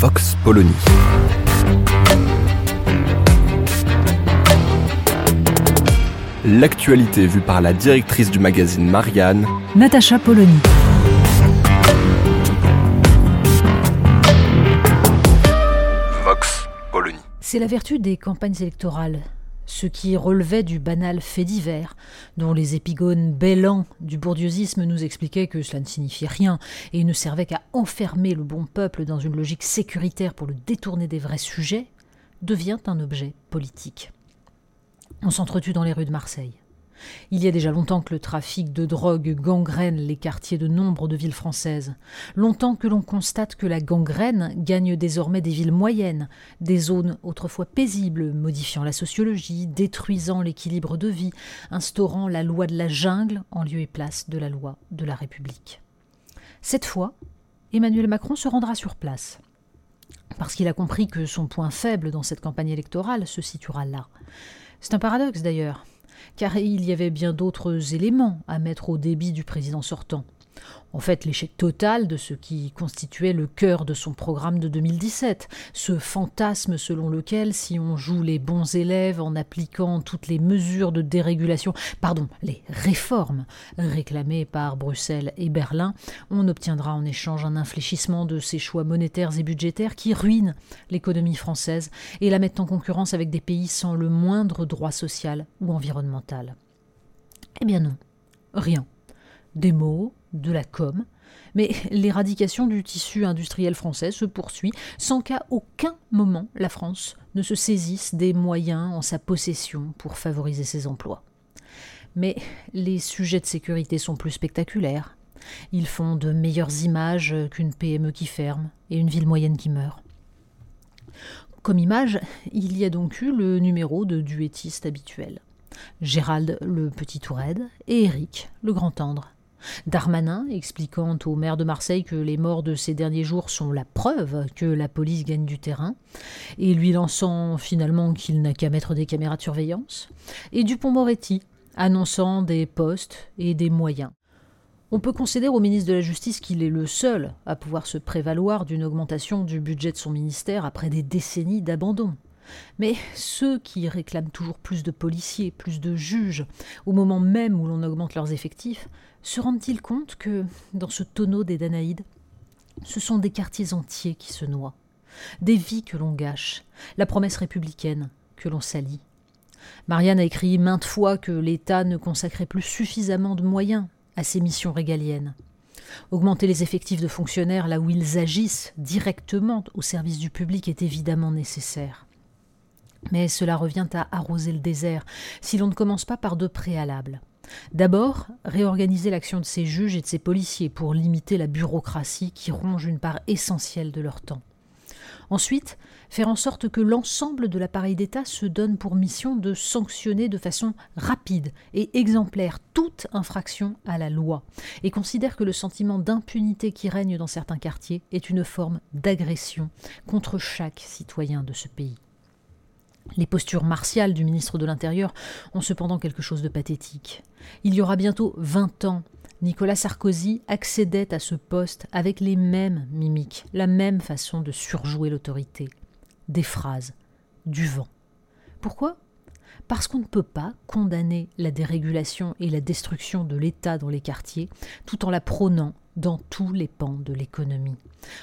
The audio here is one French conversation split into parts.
Vox Polony. L'actualité vue par la directrice du magazine Marianne, Natacha Polony. Vox Polony. C'est la vertu des campagnes électorales. Ce qui relevait du banal fait divers, dont les épigones bêlants du bourdieusisme nous expliquaient que cela ne signifiait rien et ne servait qu'à enfermer le bon peuple dans une logique sécuritaire pour le détourner des vrais sujets, devient un objet politique. On s'entretue dans les rues de Marseille. Il y a déjà longtemps que le trafic de drogue gangrène les quartiers de nombre de villes françaises. Longtemps que l'on constate que la gangrène gagne désormais des villes moyennes, des zones autrefois paisibles, modifiant la sociologie, détruisant l'équilibre de vie, instaurant la loi de la jungle en lieu et place de la loi de la République. Cette fois, Emmanuel Macron se rendra sur place parce qu'il a compris que son point faible dans cette campagne électorale se situera là. C'est un paradoxe d'ailleurs car il y avait bien d'autres éléments à mettre au débit du président sortant. En fait, l'échec total de ce qui constituait le cœur de son programme de 2017, ce fantasme selon lequel, si on joue les bons élèves en appliquant toutes les mesures de dérégulation, pardon, les réformes réclamées par Bruxelles et Berlin, on obtiendra en échange un infléchissement de ces choix monétaires et budgétaires qui ruinent l'économie française et la mettent en concurrence avec des pays sans le moindre droit social ou environnemental. Eh bien non, rien. Des mots, de la com, mais l'éradication du tissu industriel français se poursuit sans qu'à aucun moment la France ne se saisisse des moyens en sa possession pour favoriser ses emplois. Mais les sujets de sécurité sont plus spectaculaires. Ils font de meilleures images qu'une PME qui ferme et une ville moyenne qui meurt. Comme image, il y a donc eu le numéro de duettiste habituel. Gérald le petit Tourette et Éric le grand tendre. Darmanin expliquant au maire de Marseille que les morts de ces derniers jours sont la preuve que la police gagne du terrain, et lui lançant finalement qu'il n'a qu'à mettre des caméras de surveillance, et Dupont-Moretti annonçant des postes et des moyens. On peut concéder au ministre de la Justice qu'il est le seul à pouvoir se prévaloir d'une augmentation du budget de son ministère après des décennies d'abandon. Mais ceux qui réclament toujours plus de policiers, plus de juges, au moment même où l'on augmente leurs effectifs, se rendent-ils compte que, dans ce tonneau des Danaïdes, ce sont des quartiers entiers qui se noient, des vies que l'on gâche, la promesse républicaine que l'on salit Marianne a écrit maintes fois que l'État ne consacrait plus suffisamment de moyens à ses missions régaliennes. Augmenter les effectifs de fonctionnaires là où ils agissent directement au service du public est évidemment nécessaire. Mais cela revient à arroser le désert si l'on ne commence pas par deux préalables. D'abord, réorganiser l'action de ces juges et de ces policiers pour limiter la bureaucratie qui ronge une part essentielle de leur temps. Ensuite, faire en sorte que l'ensemble de l'appareil d'État se donne pour mission de sanctionner de façon rapide et exemplaire toute infraction à la loi, et considère que le sentiment d'impunité qui règne dans certains quartiers est une forme d'agression contre chaque citoyen de ce pays. Les postures martiales du ministre de l'Intérieur ont cependant quelque chose de pathétique. Il y aura bientôt vingt ans, Nicolas Sarkozy accédait à ce poste avec les mêmes mimiques, la même façon de surjouer l'autorité. Des phrases, du vent. Pourquoi parce qu'on ne peut pas condamner la dérégulation et la destruction de l'État dans les quartiers tout en la prônant dans tous les pans de l'économie.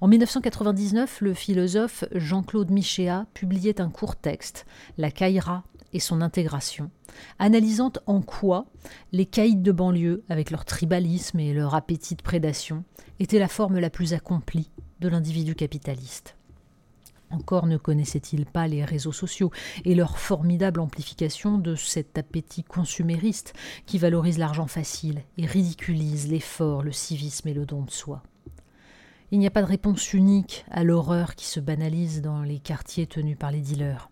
En 1999, le philosophe Jean-Claude Michéa publiait un court texte, La Caïra et son intégration, analysant en quoi les caïds de banlieue, avec leur tribalisme et leur appétit de prédation, étaient la forme la plus accomplie de l'individu capitaliste. Encore ne connaissait-il pas les réseaux sociaux et leur formidable amplification de cet appétit consumériste qui valorise l'argent facile et ridiculise l'effort, le civisme et le don de soi. Il n'y a pas de réponse unique à l'horreur qui se banalise dans les quartiers tenus par les dealers.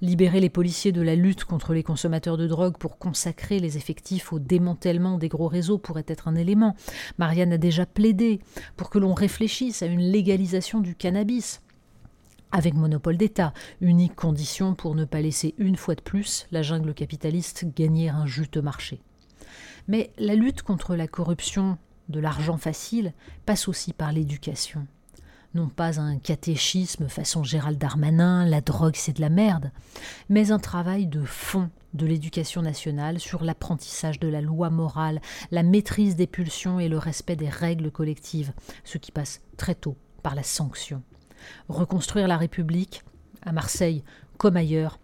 Libérer les policiers de la lutte contre les consommateurs de drogue pour consacrer les effectifs au démantèlement des gros réseaux pourrait être un élément. Marianne a déjà plaidé pour que l'on réfléchisse à une légalisation du cannabis avec monopole d'État, unique condition pour ne pas laisser une fois de plus la jungle capitaliste gagner un juteux marché. Mais la lutte contre la corruption de l'argent facile passe aussi par l'éducation. Non pas un catéchisme façon Gérald Darmanin, la drogue c'est de la merde, mais un travail de fond de l'éducation nationale sur l'apprentissage de la loi morale, la maîtrise des pulsions et le respect des règles collectives, ce qui passe très tôt par la sanction. Reconstruire la République, à Marseille comme ailleurs,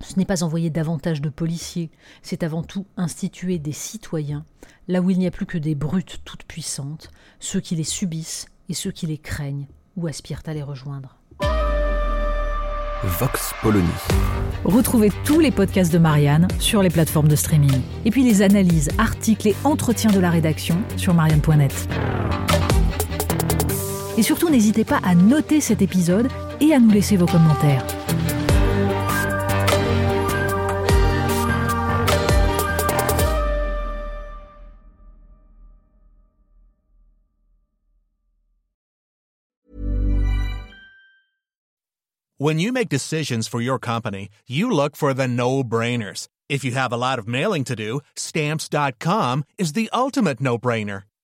ce n'est pas envoyer davantage de policiers, c'est avant tout instituer des citoyens, là où il n'y a plus que des brutes toutes puissantes, ceux qui les subissent et ceux qui les craignent ou aspirent à les rejoindre. Vox Polony. Retrouvez tous les podcasts de Marianne sur les plateformes de streaming. Et puis les analyses, articles et entretiens de la rédaction sur marianne.net. Et surtout, n'hésitez pas à noter cet épisode et à nous laisser vos commentaires. When you make decisions for your company, you look for the no-brainers. If you have a lot of mailing to do, stamps.com is the ultimate no-brainer.